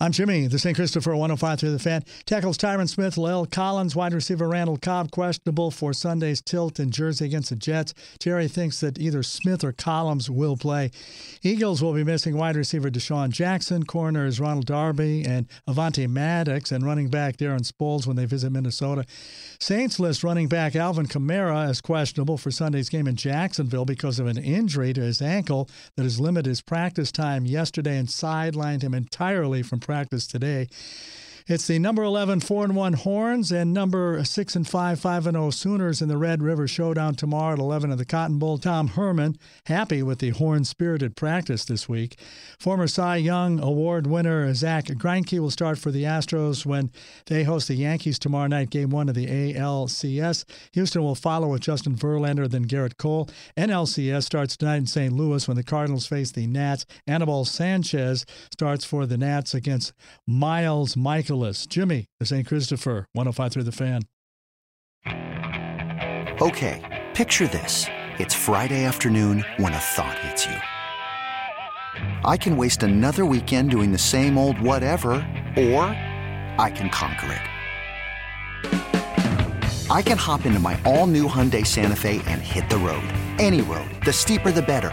I'm Jimmy, the St. Christopher 105 through the fan. Tackles Tyron Smith, La'el Collins, wide receiver Randall Cobb, questionable for Sunday's tilt in Jersey against the Jets. Jerry thinks that either Smith or Collins will play. Eagles will be missing wide receiver DeSean Jackson, corners Ronald Darby and Avonte Maddox, and running back Darren Sproles when they visit Minnesota. Saints list running back Alvin Kamara as questionable for Sunday's game in Jacksonville because of an injury to his ankle that has limited his practice time yesterday and sidelined him entirely from practice today. It's the number 11 4 and 1 Horns and number 6 and 5 5 and 0 Sooners in the Red River Showdown tomorrow at 11 at the Cotton Bowl. Tom Herman happy with the Horn spirited practice this week. Former Cy Young Award winner Zack Greinke will start for the Astros when they host the Yankees tomorrow night, Game One of the ALCS. Houston will follow with Justin Verlander, then Gerrit Cole. NLCS starts tonight in St. Louis when the Cardinals face the Nats. Anibal Sanchez starts for the Nats against Miles Mikolas. Jimmy, the St. Christopher, 105 through the fan. Okay, picture this. It's Friday afternoon when a thought hits you. I can waste another weekend doing the same old whatever, or I can conquer it. I can hop into my all new Hyundai Santa Fe and hit the road. Any road. The steeper, the better.